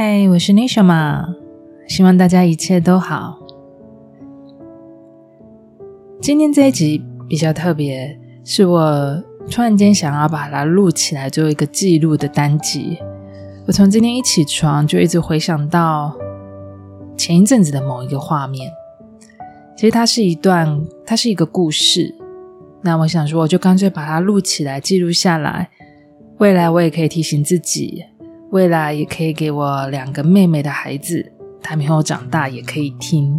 嗨我是 nishama 希望大家一切都好。今天这一集比较特别，是我突然间想要把它录起来做一个记录的单集。我从今天一起床就一直回想到前一阵子的某一个画面。其实它是一段，它是一个故事。那我想说，我就干脆把它录起来记录下来，未来我也可以提醒自己。未来也可以给我两个妹妹的孩子，他们以后长大也可以听。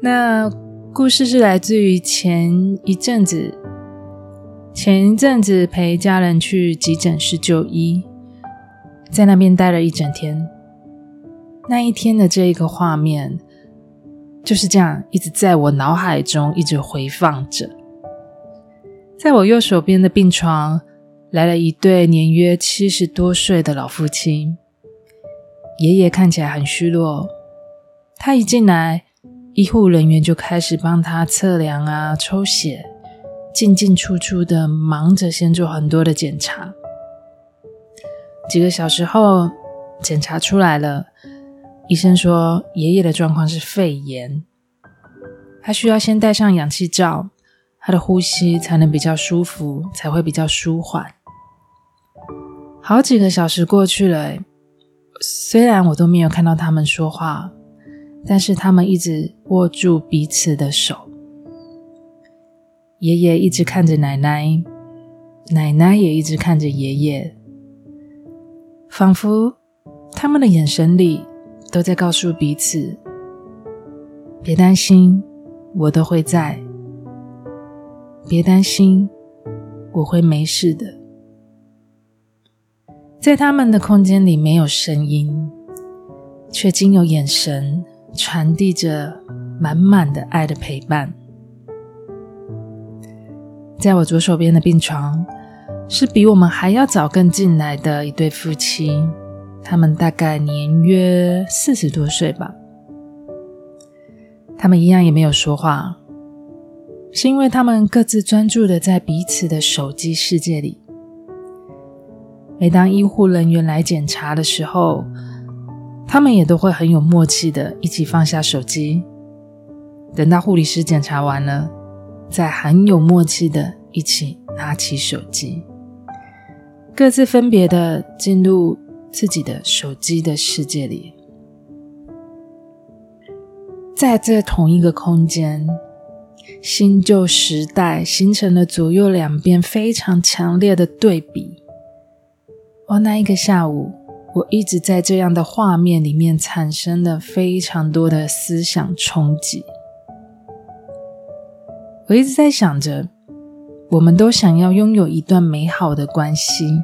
那故事是来自于前一阵子，前一阵子陪家人去急诊室就医，在那边待了一整天。那一天的这一个画面，就是这样一直在我脑海中一直回放着，在我右手边的病床。来了一对年约七十多岁的老夫妻，爷爷看起来很虚弱。他一进来，医护人员就开始帮他测量啊、抽血，进进出出的忙着，先做很多的检查。几个小时后，检查出来了，医生说爷爷的状况是肺炎，他需要先戴上氧气罩，他的呼吸才能比较舒服，才会比较舒缓。好几个小时过去了，虽然我都没有看到他们说话，但是他们一直握住彼此的手。爷爷一直看着奶奶，奶奶也一直看着爷爷，仿佛他们的眼神里都在告诉彼此：“别担心，我都会在。别担心，我会没事的。”在他们的空间里没有声音，却经由眼神传递着满满的爱的陪伴。在我左手边的病床，是比我们还要早更进来的一对夫妻，他们大概年约四十多岁吧。他们一样也没有说话，是因为他们各自专注的在彼此的手机世界里。每当医护人员来检查的时候，他们也都会很有默契的一起放下手机，等到护理师检查完了，再很有默契的一起拿起手机，各自分别的进入自己的手机的世界里，在这同一个空间，新旧时代形成了左右两边非常强烈的对比。哦，那一个下午，我一直在这样的画面里面产生了非常多的思想冲击。我一直在想着，我们都想要拥有一段美好的关系，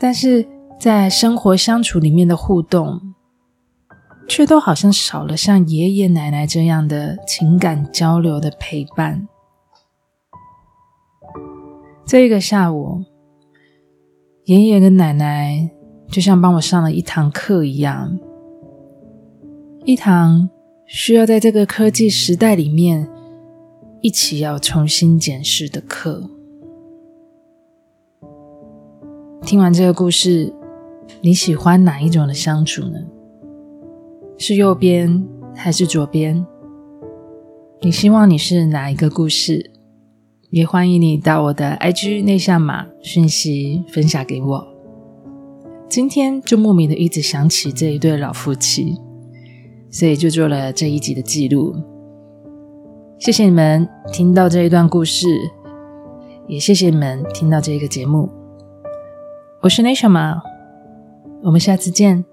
但是在生活相处里面的互动，却都好像少了像爷爷奶奶这样的情感交流的陪伴。这一个下午。爷爷跟奶奶就像帮我上了一堂课一样，一堂需要在这个科技时代里面一起要重新检视的课。听完这个故事，你喜欢哪一种的相处呢？是右边还是左边？你希望你是哪一个故事？也欢迎你到我的 IG 内向码讯息分享给我。今天就莫名的一直想起这一对老夫妻，所以就做了这一集的记录。谢谢你们听到这一段故事，也谢谢你们听到这一个节目。我是内向码，我们下次见。